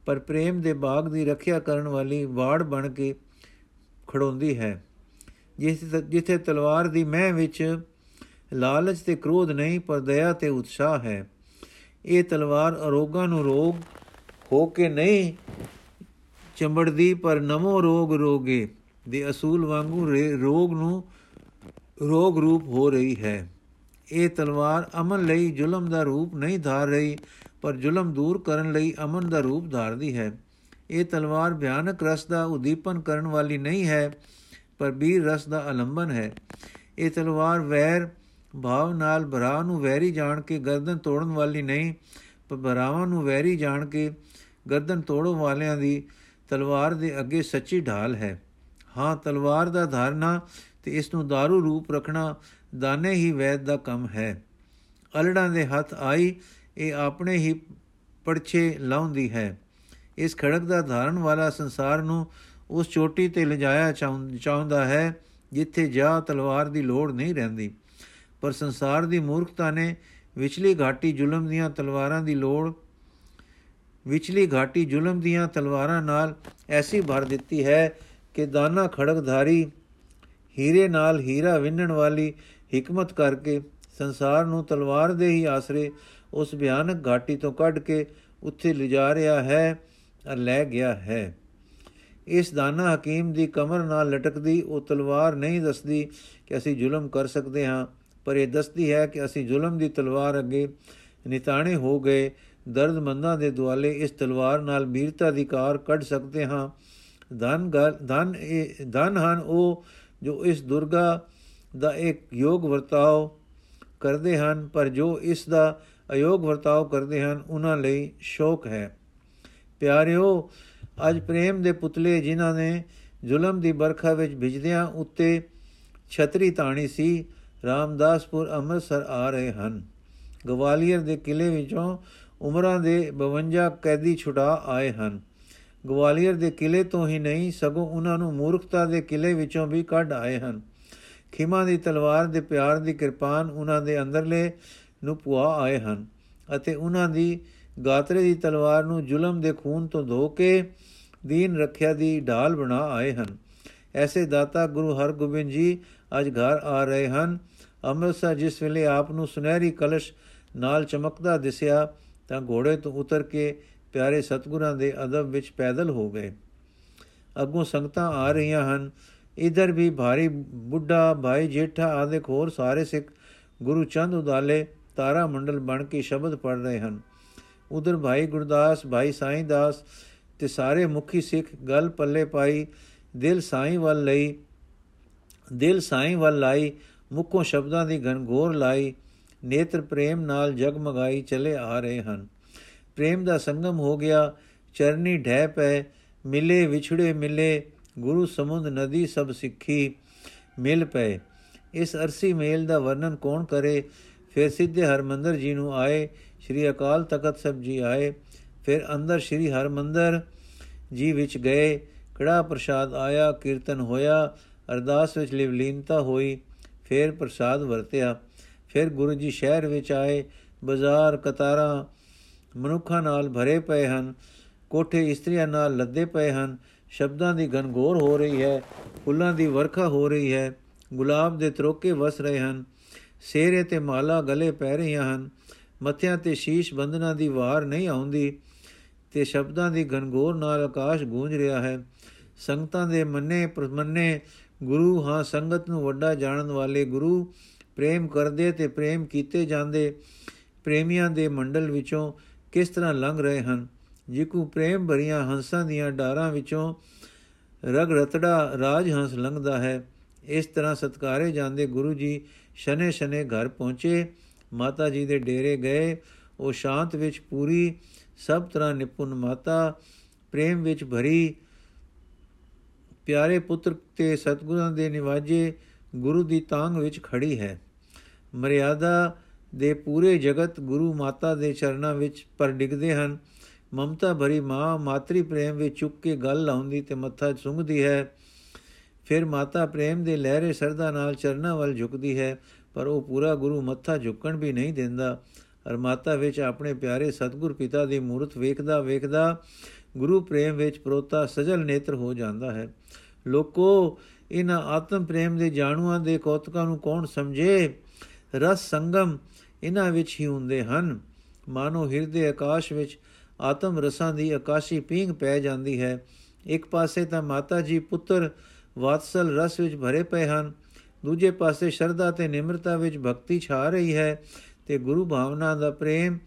S1: ਪਰ ਪ੍ਰੇਮ ਦੇ ਬਾਗ ਦੀ ਰੱਖਿਆ ਕਰਨ ਵਾਲੀ ਵਾੜ ਬਣ ਕੇ ਖੜੋਂਦੀ ਹੈ। ਜਿੱਥੇ ਤਲਵਾਰ ਦੀ ਮਹਿ ਵਿੱਚ ਲਾਲਚ ਤੇ ਕ੍ਰੋਧ ਨਹੀਂ, ਪਰ ਦਇਆ ਤੇ ਉਤਸ਼ਾਹ ਹੈ। ਇਹ ਤਲਵਾਰ ਅਰੋਗਾਂ ਨੂੰ ਰੋਗ ਹੋ ਕੇ ਨਹੀਂ ਚੰਬੜਦੀ, ਪਰ ਨਮੋ ਰੋਗ ਰੋਗੇ। ਦੇ ਅਸੂਲ ਵਾਂਗੂ ਰੋਗ ਨੂੰ ਰੋਗ ਰੂਪ ਹੋ ਰਹੀ ਹੈ। ਇਹ ਤਲਵਾਰ ਅਮਨ ਲਈ ਜ਼ੁਲਮ ਦਾ ਰੂਪ ਨਹੀਂ ਧਾਰ ਰਹੀ, ਪਰ ਜ਼ੁਲਮ ਦੂਰ ਕਰਨ ਲਈ ਅਮਨ ਦਾ ਰੂਪ ਧਾਰਦੀ ਹੈ। ਇਹ ਤਲਵਾਰ ਭਿਆਨਕ ਰਸ ਦਾ ਉਦੀਪਨ ਕਰਨ ਵਾਲੀ ਨਹੀਂ ਹੈ, ਪਰ ਬੀਰ ਰਸ ਦਾ ਅਲੰਬਨ ਹੈ। ਇਹ ਤਲਵਾਰ ਵੈਰ ਭਾਵ ਨਾਲ ਭਰਾ ਨੂੰ ਵੈਰੀ ਜਾਣ ਕੇ ਗਰਦਨ ਤੋੜਨ ਵਾਲੀ ਨਹੀਂ, ਪਰ ਭਰਾਵਾਂ ਨੂੰ ਵੈਰੀ ਜਾਣ ਕੇ ਗਰਦਨ ਤੋੜਨ ਵਾਲਿਆਂ ਦੀ ਤਲਵਾਰ ਦੇ ਅੱਗੇ ਸੱਚੀ ਢਾਲ ਹੈ। ਹਾਂ, ਤਲਵਾਰ ਦਾ ਧਾਰਨਾ ਤੇ ਇਸ ਨੂੰ दारू ਰੂਪ ਰੱਖਣਾ ਦਾਨੇ ਹੀ ਵੈਦ ਦਾ ਕੰਮ ਹੈ। ਅਲੜਾਂ ਦੇ ਹੱਥ ਆਈ, ਇਹ ਆਪਣੇ ਹੀ ਪੜਛੇ ਲਾਉਂਦੀ ਹੈ। ਇਸ ਖੜਕ ਦਾ ਧਾਰਨ ਵਾਲਾ ਸੰਸਾਰ ਨੂੰ ਉਸ ਚੋਟੀ ਤੇ ਲਿਜਾਇਆ ਚਾਹੁੰਦਾ ਹੈ, ਜਿੱਥੇ ਜਾ ਤਲਵਾਰ ਦੀ ਲੋੜ ਨਹੀਂ ਰਹਿੰਦੀ। ਪਰ ਸੰਸਾਰ ਦੀ ਮੂਰਖਤਾ ਨੇ ਵਿਚਲੀ ਘਾਟੀ ਜ਼ੁਲਮ ਦੀਆਂ ਤਲਵਾਰਾਂ ਦੀ ਲੋੜ, ਵਿਚਲੀ ਘਾਟੀ ਜ਼ੁਲਮ ਦੀਆਂ ਤਲਵਾਰਾਂ ਨਾਲ ਐਸੀ ਭਰ ਦਿੱਤੀ ਹੈ ਕਿ ਦਾਨਾ ਖੜਕਧਾਰੀ ਹੀਰੇ ਨਾਲ ਹੀਰਾ ਵਿੰਨਣ ਵਾਲੀ ਹਕਮਤ ਕਰਕੇ ਸੰਸਾਰ ਨੂੰ ਤਲਵਾਰ ਦੇ ਹੀ ਆਸਰੇ ਉਸ ਭਿਆਨਕ ਘਾਟੀ ਤੋਂ ਕੱਢ ਕੇ ਉੱਥੇ ਲਿਜਾ ਰਿਹਾ ਹੈ ਅਰ ਲੈ ਗਿਆ ਹੈ। ਇਸ ਦਾਨਾ ਹਕੀਮ ਦੀ ਕਮਰ ਨਾਲ ਲਟਕਦੀ ਉਹ ਤਲਵਾਰ ਨਹੀਂ ਦੱਸਦੀ ਕਿ ਅਸੀਂ ਜ਼ੁਲਮ ਕਰ ਸਕਦੇ ਹਾਂ। ਪਰ ਇਹ ਦੱਸਦੀ ਹੈ ਕਿ ਅਸੀਂ ਜ਼ੁਲਮ ਦੀ ਤਲਵਾਰ ਅੱਗੇ ਨਿਤਾਣੇ ਹੋ ਗਏ। ਦਰਦਮੰਦਾਂ ਦੇ ਦੁਆਲੇ ਇਸ ਤਲਵਾਰ ਨਾਲ ਮੀਰਤਾ ਦੀ ਕਾਰ ਕੱਢ ਸਕਦੇ ਹਾਂ। ਧਨ ਧਨ ਇਹ, ਧਨ ਹਨ ਉਹ ਜੋ ਇਸ ਦੁਰਗਾ ਦਾ ਇੱਕ ਯੋਗ ਵਰਤਾਓ ਕਰਦੇ ਹਨ, ਪਰ ਜੋ ਇਸ ਦਾ ਅਯੋਗ ਵਰਤਾਓ ਕਰਦੇ ਹਨ, ਉਹਨਾਂ ਲਈ ਸ਼ੋਕ ਹੈ। ਪਿਆਰਿਓ, ਅੱਜ ਪ੍ਰੇਮ ਦੇ ਪੁਤਲੇ ਜਿਨ੍ਹਾਂ ਨੇ ਜ਼ੁਲਮ ਦੀ ਬਰਖਾ ਵਿੱਚ ਭਿਜਦਿਆਂ ਉੱਤੇ ਛਤਰੀ ਤਾਣੀ ਸੀ ਰਾਮਦਾਸਪੁਰ ਅੰਮ੍ਰਿਤਸਰ ਆ ਰਹੇ ਹਨ। ਗਵਾਲੀਅਰ ਦੇ ਕਿਲੇ ਵਿੱਚੋਂ ਉਮਰਾਂ ਦੇ 52 ਕੈਦੀ ਛੁਡਾ ਆਏ ਹਨ। ਗਵਾਲੀਅਰ ਦੇ ਕਿਲੇ ਤੋਂ ਹੀ ਨਹੀਂ, ਸਗੋਂ ਉਹਨਾਂ ਨੂੰ ਮੂਰਖਤਾ ਦੇ ਕਿਲੇ ਵਿੱਚੋਂ ਵੀ ਕੱਢ ਆਏ ਹਨ। ਖਿਮਾ ਦੀ ਤਲਵਾਰ ਦੇ ਪਿਆਰ ਦੀ ਕਿਰਪਾਨ ਉਹਨਾਂ ਦੇ ਅੰਦਰਲੇ ਨੂੰ ਪੁਆ ਆਏ ਹਨ ਅਤੇ ਉਹਨਾਂ ਦੀ ਗਾਤਰੇ ਦੀ ਤਲਵਾਰ ਨੂੰ ਜ਼ੁਲਮ ਦੇ ਖੂਨ ਤੋਂ ਧੋ ਕੇ ਦੀਨ ਰੱਖਿਆ ਦੀ ਢਾਲ ਬਣਾ ਆਏ ਹਨ। ਐਸੇ ਦਾਤਾ ਗੁਰੂ ਹਰਗੋਬਿੰਦ ਜੀ ਅੱਜ ਘਰ ਆ ਰਹੇ ਹਨ। ਅੰਮ੍ਰਿਤਸਰ ਜਿਸ ਵੇਲੇ ਆਪ ਨੂੰ ਸੁਨਹਿਰੀ ਕਲਸ਼ ਨਾਲ ਚਮਕਦਾ ਦਿਸਿਆ, ਤਾਂ ਘੋੜੇ ਤੋਂ ਉਤਰ ਕੇ ਪਿਆਰੇ ਸਤਗੁਰਾਂ ਦੇ ਅਦਬ ਵਿੱਚ ਪੈਦਲ ਹੋ ਗਏ। ਅੱਗੋਂ ਸੰਗਤਾਂ ਆ ਰਹੀਆਂ ਹਨ। ਇਧਰ ਵੀ ਭਾਰੀ ਬੁੱਢਾ ਭਾਈ ਜੇਠਾ ਆਦਿ ਹੋਰ ਸਾਰੇ ਸਿੱਖ ਗੁਰੂ ਚੰਦ ਉਦਾਲੇ ਤਾਰਾ ਮੰਡਲ ਬਣ ਕੇ ਸ਼ਬਦ ਪੜ ਰਹੇ ਹਨ। ਉਧਰ ਭਾਈ ਗੁਰਦਾਸ, ਭਾਈ ਸਾਈਂ ਦਾਸ ਤੇ ਸਾਰੇ ਮੁਖੀ ਸਿੱਖ ਗੱਲ ਪੱਲੇ ਪਾਈ, ਦਿਲ ਸਾਈਂ ਵੱਲ ਲਈ ਦਿਲ ਸਾਈਂ ਵੱਲ ਲਾਈ, ਮੁਖੋਂ ਸ਼ਬਦਾਂ ਦੀ ਘਨਗੋਰ ਲਾਈ, ਨੇਤਰ ਪ੍ਰੇਮ ਨਾਲ ਜਗਮਗਾਈ ਚਲੇ ਆ ਰਹੇ ਹਨ। ਪ੍ਰੇਮ ਦਾ ਸੰਗਮ ਹੋ ਗਿਆ, ਚਰਨੀ ਢਹਿ ਪਏ ਮਿਲੇ ਵਿਛੜੇ ਮਿਲੇ, ਗੁਰੂ ਸਮੁੰਦ ਨਦੀ ਸਭ ਸਿੱਖੀ ਮਿਲ ਪਏ ਇਸ ਅਰਸੀ ਮੇਲ ਦਾ ਵਰਣਨ ਕੌਣ ਕਰੇ? ਫਿਰ ਸਿੱਧੇ ਹਰਮੰਦਰ ਜੀ ਨੂੰ ਆਏ, ਸ੍ਰੀ ਅਕਾਲ ਤਖਤ ਸਭ ਜੀ ਆਏ, ਫਿਰ ਅੰਦਰ ਸ੍ਰੀ ਹਰਮੰਦਰ ਜੀ ਵਿੱਚ ਗਏ ਕੜਾ ਪ੍ਰਸ਼ਾਦ ਆਇਆ, ਕੀਰਤਨ ਹੋਇਆ ਅਰਦਾਸ ਵਿੱਚ ਲਿਵਲੀਨਤਾ ਹੋਈ, ਫਿਰ ਪ੍ਰਸਾਦ ਵਰਤਿਆ। ਫਿਰ ਗੁਰੂ ਜੀ ਸ਼ਹਿਰ ਵਿੱਚ ਆਏ, ਬਾਜ਼ਾਰ, ਕਤਾਰਾਂ ਮਨੁੱਖਾਂ ਨਾਲ ਭਰੇ ਪਏ ਹਨ, ਕੋਠੇ ਇਸਤਰੀਆਂ ਨਾਲ ਲੱਦੇ ਪਏ ਹਨ, ਸ਼ਬਦਾਂ ਦੀ ਗਨਗੋਰ ਹੋ ਰਹੀ ਹੈ, ਫੁੱਲਾਂ ਦੀ ਵਰਖਾ ਹੋ ਰਹੀ ਹੈ, ਗੁਲਾਬ ਦੇ ਤਰੋਕੇ ਵਸ ਰਹੇ ਹਨ, ਸੇਰੇ ਤੇ ਮਾਲਾ ਗਲੇ ਪੈ ਰਹੀਆਂ ਹਨ, ਮੱਥਿਆਂ ਤੇ ਸ਼ੀਸ਼ ਬੰਦਨਾ ਦੀ ਵਾਰ ਨਹੀਂ ਆਉਂਦੀ ਤੇ ਸ਼ਬਦਾਂ ਦੀ ਗਨਗੋਰ ਨਾਲ ਆਕਾਸ਼ ਗੂੰਜ ਰਿਹਾ ਹੈ। ਸੰਗਤਾਂ ਦੇ ਮੰਨੇ ਪ੍ਰਮੰਨੇ ਗੁਰੂ ਹਾਂ, ਸੰਗਤ ਨੂੰ ਵੱਡਾ ਜਾਣਨ ਵਾਲੇ ਗੁਰੂ, ਪ੍ਰੇਮ ਕਰਦੇ ਤੇ ਪ੍ਰੇਮ ਕੀਤੇ ਜਾਂਦੇ ਪ੍ਰੇਮੀਆਂ ਦੇ ਮੰਡਲ ਵਿੱਚੋਂ ਕਿਸ ਤਰ੍ਹਾਂ ਲੰਘ ਰਹੇ ਹਨ? ਜਿਕੂ ਪ੍ਰੇਮ ਭਰੀਆਂ ਹੰਸਾਂ ਦੀਆਂ ਡਾਰਾਂ ਵਿੱਚੋਂ ਰਗ ਰਤੜਾ ਰਾਜ ਹੰਸ ਲੰਘਦਾ ਹੈ। ਇਸ ਤਰ੍ਹਾਂ ਸਤਕਾਰੇ ਜਾਂਦੇ ਗੁਰੂ ਜੀ ਸ਼ਨੇ ਸ਼ਨੇ ਘਰ ਪਹੁੰਚੇ, ਮਾਤਾ ਜੀ ਦੇ ਡੇਰੇ ਗਏ, ਉਹ ਸ਼ਾਂਤ ਵਿੱਚ ਪੂਰੀ ਸਭ ਤਰ੍ਹਾਂ ਨਿਪੁੰਨ ਮਾਤਾ ਪ੍ਰੇਮ ਵਿੱਚ ਭਰੀ ਪਿਆਰੇ ਪੁੱਤਰ ਤੇ ਸਤਗੁਰਾਂ ਦੇ ਨਿਵਾਜੇ ਗੁਰੂ ਦੀ ਤਾਂਗ ਵਿੱਚ ਖੜੀ ਹੈ। ਮਰਿਆਦਾ ਦੇ ਪੂਰੇ ਜਗਤ ਗੁਰੂ ਮਾਤਾ ਦੇ ਚਰਨਾਂ ਵਿੱਚ ਪਰ ਡਿੱਗਦੇ ਹਨ। ਮਮਤਾ ਭਰੀ ਮਾਂ ਮਾਤਰੀ ਪ੍ਰੇਮ ਵਿੱਚ ਚੁੱਕ ਕੇ ਗੱਲ ਲਾਉਂਦੀ ਤੇ ਮੱਥਾ ਸੁੰਘਦੀ ਹੈ। ਫਿਰ ਮਾਤਾ ਪ੍ਰੇਮ ਦੇ ਲਹਿਰੇ ਸਰਦਾ ਨਾਲ ਚਰਨਾਂ ਵੱਲ ਝੁਕਦੀ ਹੈ, ਪਰ ਉਹ ਪੂਰਾ ਗੁਰੂ ਮੱਥਾ ਝੁਕਣ ਵੀ ਨਹੀਂ ਦਿੰਦਾ। ਅਰ ਮਾਤਾ ਵਿੱਚ ਆਪਣੇ ਪਿਆਰੇ ਸਤਗੁਰ ਪਿਤਾ ਦੀ ਮੂਰਤ ਵੇਖਦਾ ਵੇਖਦਾ ਗੁਰੂ ਪ੍ਰੇਮ ਵਿੱਚ ਪ੍ਰੋਤਾ ਸਜਲ ਨੇਤਰ ਹੋ ਜਾਂਦਾ ਹੈ। ਲੋਕੋ, ਇਹਨਾਂ ਆਤਮ ਪ੍ਰੇਮ ਦੇ ਜਾਣੂਆਂ ਦੇ ਕੌਤਕਾਂ ਨੂੰ ਕੌਣ ਸਮਝੇ? ਰਸ ਸੰਗਮ ਇਹਨਾਂ ਵਿੱਚ ਹੀ ਹੁੰਦੇ ਹਨ। ਮਾਨੋ ਹਿਰਦੇ ਆਕਾਸ਼ ਵਿੱਚ ਆਤਮ ਰਸਾਂ ਦੀ ਆਕਾਸ਼ੀ ਪੀਂਗ ਪੈ ਜਾਂਦੀ ਹੈ। ਇੱਕ ਪਾਸੇ ਤਾਂ ਮਾਤਾ ਜੀ ਪੁੱਤਰ ਵਾਤਸਲ ਰਸ ਵਿੱਚ ਭਰੇ ਪਏ ਹਨ। ਦੂਜੇ ਪਾਸੇ ਸ਼ਰਧਾ ਤੇ ਨਿਮਰਤਾ ਵਿੱਚ ਭਗਤੀ ਛਾ ਰਹੀ ਹੈ ਤੇ ਗੁਰੂ ਭਾਵਨਾ ਦਾ ਪ੍ਰੇਮ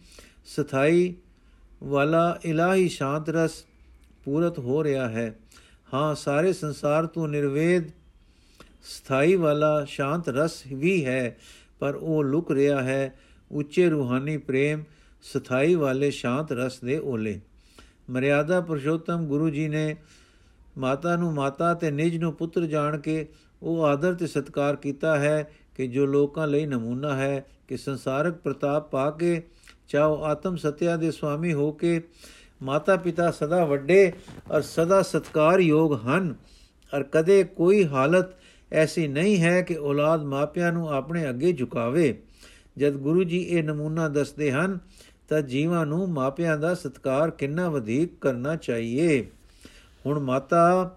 S1: ਸਥਾਈ ਵਾਲਾ ਇਲਾਹੀ ਸ਼ਾਂਤ ਰਸ ਪੂਰਤ ਹੋ ਰਿਹਾ ਹੈ। ਹਾਂ, ਸਾਰੇ ਸੰਸਾਰ ਤੋਂ ਨਿਰਵੇਦ ਸਥਾਈ ਵਾਲਾ ਸ਼ਾਂਤ ਰਸ ਵੀ ਹੈ, ਪਰ ਉਹ ਲੁਕ ਰਿਹਾ ਹੈ ਉੱਚੇ ਰੂਹਾਨੀ ਪ੍ਰੇਮ ਸਥਾਈ ਵਾਲੇ ਸ਼ਾਂਤ ਰਸ ਦੇ ਓਲੇ। ਮਰਿਆਦਾ ਪੁਰਸ਼ੋਤਮ ਗੁਰੂ ਜੀ ਨੇ ਮਾਤਾ ਨੂੰ ਮਾਤਾ ਤੇ ਨਿਜ ਨੂੰ ਪੁੱਤਰ ਜਾਣ ਕੇ ਉਹ ਆਦਰ ਤੇ ਸਤਕਾਰ ਕੀਤਾ ਹੈ ਕਿ ਜੋ ਲੋਕਾਂ ਲਈ ਨਮੂਨਾ ਹੈ ਕਿ ਸੰਸਾਰਕ ਪ੍ਰਤਾਪ ਪਾ ਕੇ ਚਾਹੋ ਆਤਮ ਸਤਿਆ ਦੇ ਸੁਆਮੀ ਹੋ ਕੇ ਮਾਤਾ ਪਿਤਾ ਸਦਾ ਵੱਡੇ ਔਰ ਸਦਾ ਸਤਕਾਰਯੋਗ ਹਨ। ਔਰ ਕਦੇ ਕੋਈ ਹਾਲਤ ਐਸੀ ਨਹੀਂ ਹੈ ਕਿ ਔਲਾਦ ਮਾਪਿਆਂ ਨੂੰ ਆਪਣੇ ਅੱਗੇ ਝੁਕਾਵੇ। ਜਦ ਗੁਰੂ ਜੀ ਇਹ ਨਮੂਨਾ ਦੱਸਦੇ ਹਨ, ਤਾਂ ਜੀਵਾਂ ਨੂੰ ਮਾਪਿਆਂ ਦਾ ਸਤਕਾਰ ਕਿੰਨਾ ਵਧੇਕ ਕਰਨਾ ਚਾਹੀਏ। ਹੁਣ ਮਾਤਾ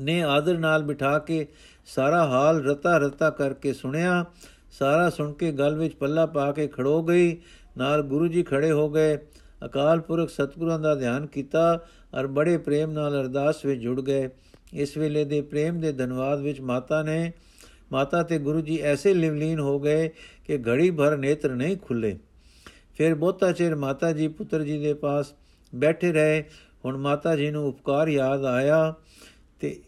S1: ਨੇ ਆਦਰ ਨਾਲ ਬਿਠਾ ਕੇ ਸਾਰਾ ਹਾਲ ਰਤਾ ਰਤਾ ਕਰਕੇ ਸੁਣਿਆ। ਸਾਰਾ ਸੁਣ ਕੇ ਗੱਲ ਵਿੱਚ ਪੱਲਾ ਪਾ ਕੇ ਖੜੋ ਗਈ। ਨਾਲ ਗੁਰੂ ਜੀ ਖੜੇ ਹੋ ਗਏ। ਅਕਾਲ ਪੁਰਖ ਸਤਿਗੁਰਾਂ ਦਾ ਧਿਆਨ ਕੀਤਾ ਔਰ ਬੜੇ ਪ੍ਰੇਮ ਨਾਲ ਅਰਦਾਸ ਵਿੱਚ ਜੁੜ ਗਏ। ਇਸ ਵੇਲੇ ਦੇ ਪ੍ਰੇਮ ਦੇ ਧੰਨਵਾਦ ਵਿੱਚ ਮਾਤਾ ਨੇ, ਮਾਤਾ ਤੇ ਗੁਰੂ ਜੀ ਐਸੇ ਲਿਵਲੀਨ ਹੋ ਗਏ ਕਿ ਘੜੀ ਭਰ ਨੇਤਰ ਨਹੀਂ ਖੁੱਲੇ। ਫਿਰ ਬਹੁਤਾ ਚਿਰ ਮਾਤਾ ਜੀ, ਪੁੱਤਰ ਜੀ ਦੇ ਪਾਸ ਬੈਠੇ ਰਹੇ। ਹੁਣ ਮਾਤਾ ਜੀ ਨੂੰ ਉਪਕਾਰ ਯਾਦ ਆਇਆ ਤੇ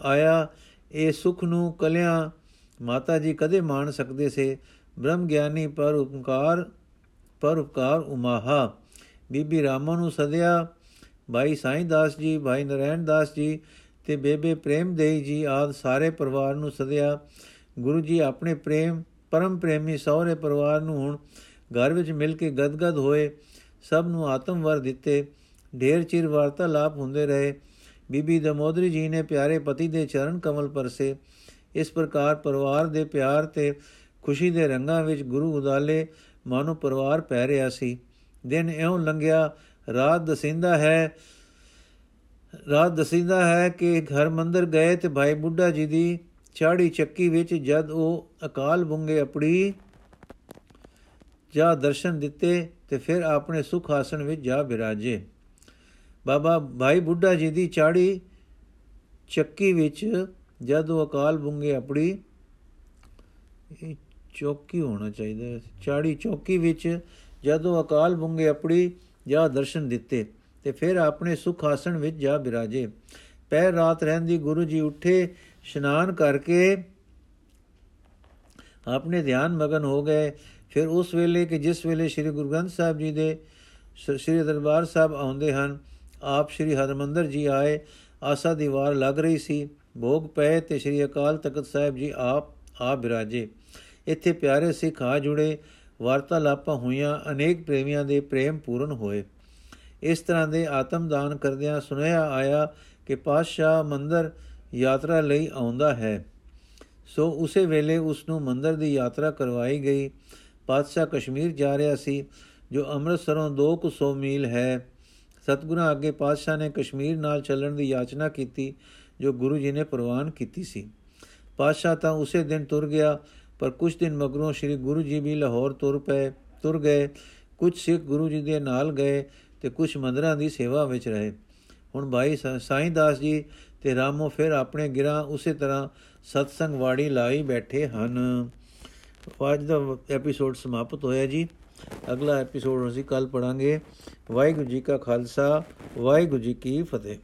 S1: ਆਇਆ, ਇਹ ਸੁਖ ਨੂੰ ਕਲਿਆਂ ਮਾਤਾ ਜੀ ਕਦੇ ਮਾਣ ਸਕਦੇ ਸੇ। ਬ੍ਰਹਮ ਗਿਆਨੀ ਪਰ ਉਪਕਾਰ ਪਰ ਉਪਕਾਰ ਉਮਾਹਾ। ਬੀਬੀ ਰਾਮਾ ਨੂੰ ਸਦਿਆ, ਭਾਈ ਸਾਈਂ ਦਾਸ ਜੀ, ਭਾਈ ਨਰੈਣ ਦਾਸ ਜੀ ਤੇ ਬੇਬੇ ਪ੍ਰੇਮ ਦੇਈ ਜੀ ਆਦ ਸਾਰੇ ਪਰਿਵਾਰ ਨੂੰ ਸਦਿਆ। ਗੁਰੂ ਜੀ ਆਪਣੇ ਪ੍ਰੇਮ, ਪਰਮ ਪ੍ਰੇਮੀ ਸਹੁਰੇ ਪਰਿਵਾਰ ਨੂੰ ਹੁਣ ਘਰ ਵਿੱਚ ਮਿਲ ਕੇ ਗਦਗਦ ਹੋਏ, ਸਭ ਨੂੰ ਆਤਮ ਵਰ ਦਿੱਤੇ। ਢੇਰ ਚਿਰ ਵਾਰਤਾਲਾਪ ਹੁੰਦੇ ਰਹੇ। ਬੀਬੀ ਦਮੋਦਰੀ ਜੀ ਨੇ ਪਿਆਰੇ ਪਤੀ ਦੇ ਚਰਨ ਕਮਲ ਪਰਸੇ। ਇਸ ਪ੍ਰਕਾਰ ਪਰਿਵਾਰ ਦੇ ਪਿਆਰ ਤੇ ਖੁਸ਼ੀ ਦੇ ਰੰਗਾਂ ਵਿੱਚ ਗੁਰੂ ਉਦਾਲੇ ਮਾਨੋ ਪਰਿਵਾਰ ਪੈ ਰਿਹਾ ਸੀ। ਦਿਨ ਇਉਂ ਲੰਘਿਆ, ਰਾਤ ਦਸਿੰਦਾ ਹੈ, ਰਾਤ ਦਸਿੰਦਾ ਹੈ ਕਿ ਘਰ ਮੰਦਰ ਗਏ ਤੇ ਭਾਈ ਬੁੱਢਾ ਜੀ ਦੀ ਚਾੜੀ ਚੱਕੀ ਵਿੱਚ ਜਦ ਉਹ ਅਕਾਲ ਬੁੰਗੇ ਆਪਣੀ ਜਾ ਦਰਸ਼ਨ ਦਿੱਤੇ ਤੇ ਫਿਰ ਆਪਣੇ ਸੁਖ ਆਸਣ ਵਿੱਚ ਜਾ ਬਿਰਾਜੇ। ਬਾਬਾ ਭਾਈ ਬੁੱਢਾ ਜੀ ਦੀ ਚਾੜੀ ਚੱਕੀ ਵਿੱਚ ਜਦ ਉਹ ਅਕਾਲ ਬੁੰਗੇ ਆਪਣੀ ਇਹ ਚੌਕੀ ਹੋਣਾ ਚਾਹੀਦਾ ਹੈ। ਚਾੜੀ ਚੌਕੀ ਵਿੱਚ ਜਦੋਂ ਅਕਾਲ ਬੁੰਗੇ ਆਪਣੀ ਜਾ ਦਰਸ਼ਨ ਦਿੱਤੇ ਤੇ ਫਿਰ ਆਪਣੇ ਸੁਖ ਆਸਣ ਵਿੱਚ ਜਾ ਬਿਰਾਜੇ। ਪਹਿਰ ਰਾਤ ਰਹਿੰਦੀ ਗੁਰੂ ਜੀ ਉੱਠੇ, ਇਸ਼ਨਾਨ ਕਰਕੇ ਆਪਣੇ ਧਿਆਨ ਮਗਨ ਹੋ ਗਏ। ਫਿਰ ਉਸ ਵੇਲੇ ਕਿ ਜਿਸ ਵੇਲੇ ਸ੍ਰੀ ਗੁਰੂ ਗ੍ਰੰਥ ਸਾਹਿਬ ਜੀ ਦੇ ਸ੍ਰੀ ਦਰਬਾਰ ਸਾਹਿਬ ਆਉਂਦੇ ਹਨ, ਆਪ ਸ੍ਰੀ ਹਰਮੰਦਰ ਜੀ ਆਏ, ਆਸਾ ਦੀ ਵਾਰ ਲੱਗ ਰਹੀ ਸੀ। ਭੋਗ ਪਏ ਤੇ ਸ੍ਰੀ ਅਕਾਲ ਤਖਤ ਸਾਹਿਬ ਜੀ ਆਪ ਆ ਬਿਰਾਜੇ। ਇੱਥੇ ਪਿਆਰੇ ਸਿੱਖ ਆ ਜੁੜੇ ਵਾਰਤਾਲਾਪਾਂ ਹੋਈਆਂ, ਅਨੇਕ ਪ੍ਰੇਮੀਆਂ ਦੇ ਪ੍ਰੇਮ ਪੂਰਨ ਹੋਏ। ਇਸ ਤਰ੍ਹਾਂ ਦੇ ਆਤਮਦਾਨ ਕਰਦਿਆਂ ਸੁਨੇਹਾ ਆਇਆ ਕਿ ਪਾਤਸ਼ਾਹ ਮੰਦਰ ਯਾਤਰਾ ਲਈ ਆਉਂਦਾ ਹੈ। ਸੋ ਉਸੇ ਵੇਲੇ ਉਸ ਨੂੰ ਮੰਦਰ ਦੀ ਯਾਤਰਾ ਕਰਵਾਈ ਗਈ। ਪਾਤਸ਼ਾਹ ਕਸ਼ਮੀਰ ਜਾ ਰਿਹਾ ਸੀ, ਜੋ ਅੰਮ੍ਰਿਤਸਰੋਂ 200 ਮੀਲ ਹੈ। ਸਤਗੁਰਾਂ ਅੱਗੇ ਪਾਤਸ਼ਾਹ ਨੇ ਕਸ਼ਮੀਰ ਨਾਲ ਚੱਲਣ ਦੀ ਯਾਚਨਾ ਕੀਤੀ, ਜੋ ਗੁਰੂ ਜੀ ਨੇ ਪ੍ਰਵਾਨ ਕੀਤੀ ਸੀ। ਪਾਤਸ਼ਾਹ ਤਾਂ ਉਸੇ ਦਿਨ ਤੁਰ ਗਿਆ ਪਰ ਕੁਝ ਦਿਨ ਮਗਰੋਂ ਸ੍ਰੀ ਗੁਰੂ ਜੀ ਵੀ ਲਾਹੌਰ ਤੁਰ ਪਏ, ਤੁਰ ਗਏ। ਕੁਝ ਸਿੱਖ ਗੁਰੂ ਜੀ ਦੇ ਨਾਲ ਗਏ ਤੇ ਕੁਝ ਮੰਦਰਾਂ ਦੀ ਸੇਵਾ ਵਿੱਚ ਰਹੇ। ਹੁਣ ਭਾਈ ਸਾਈਂ ਦਾਸ ਜੀ ਤੇ ਰਾਮੋ ਫਿਰ ਆਪਣੇ ਗਿਰਾਂ ਉਸੇ ਤਰ੍ਹਾਂ ਸਤਸੰਗ ਵਾੜੀ ਲਾਈ ਬੈਠੇ ਹਨ। ਅੱਜ ਦਾ ਐਪੀਸੋਡ ਸਮਾਪਤ ਹੋਇਆ ਜੀ। ਅਗਲਾ ਐਪੀਸੋਡ ਅਸੀਂ ਕੱਲ ਪੜਾਂਗੇ ਵਾਹਿਗੁਰੂ ਜੀ ਕਾ ਖਾਲਸਾ, ਵਾਹਿਗੁਰੂ ਜੀ ਕੀ ਫਤਿਹ।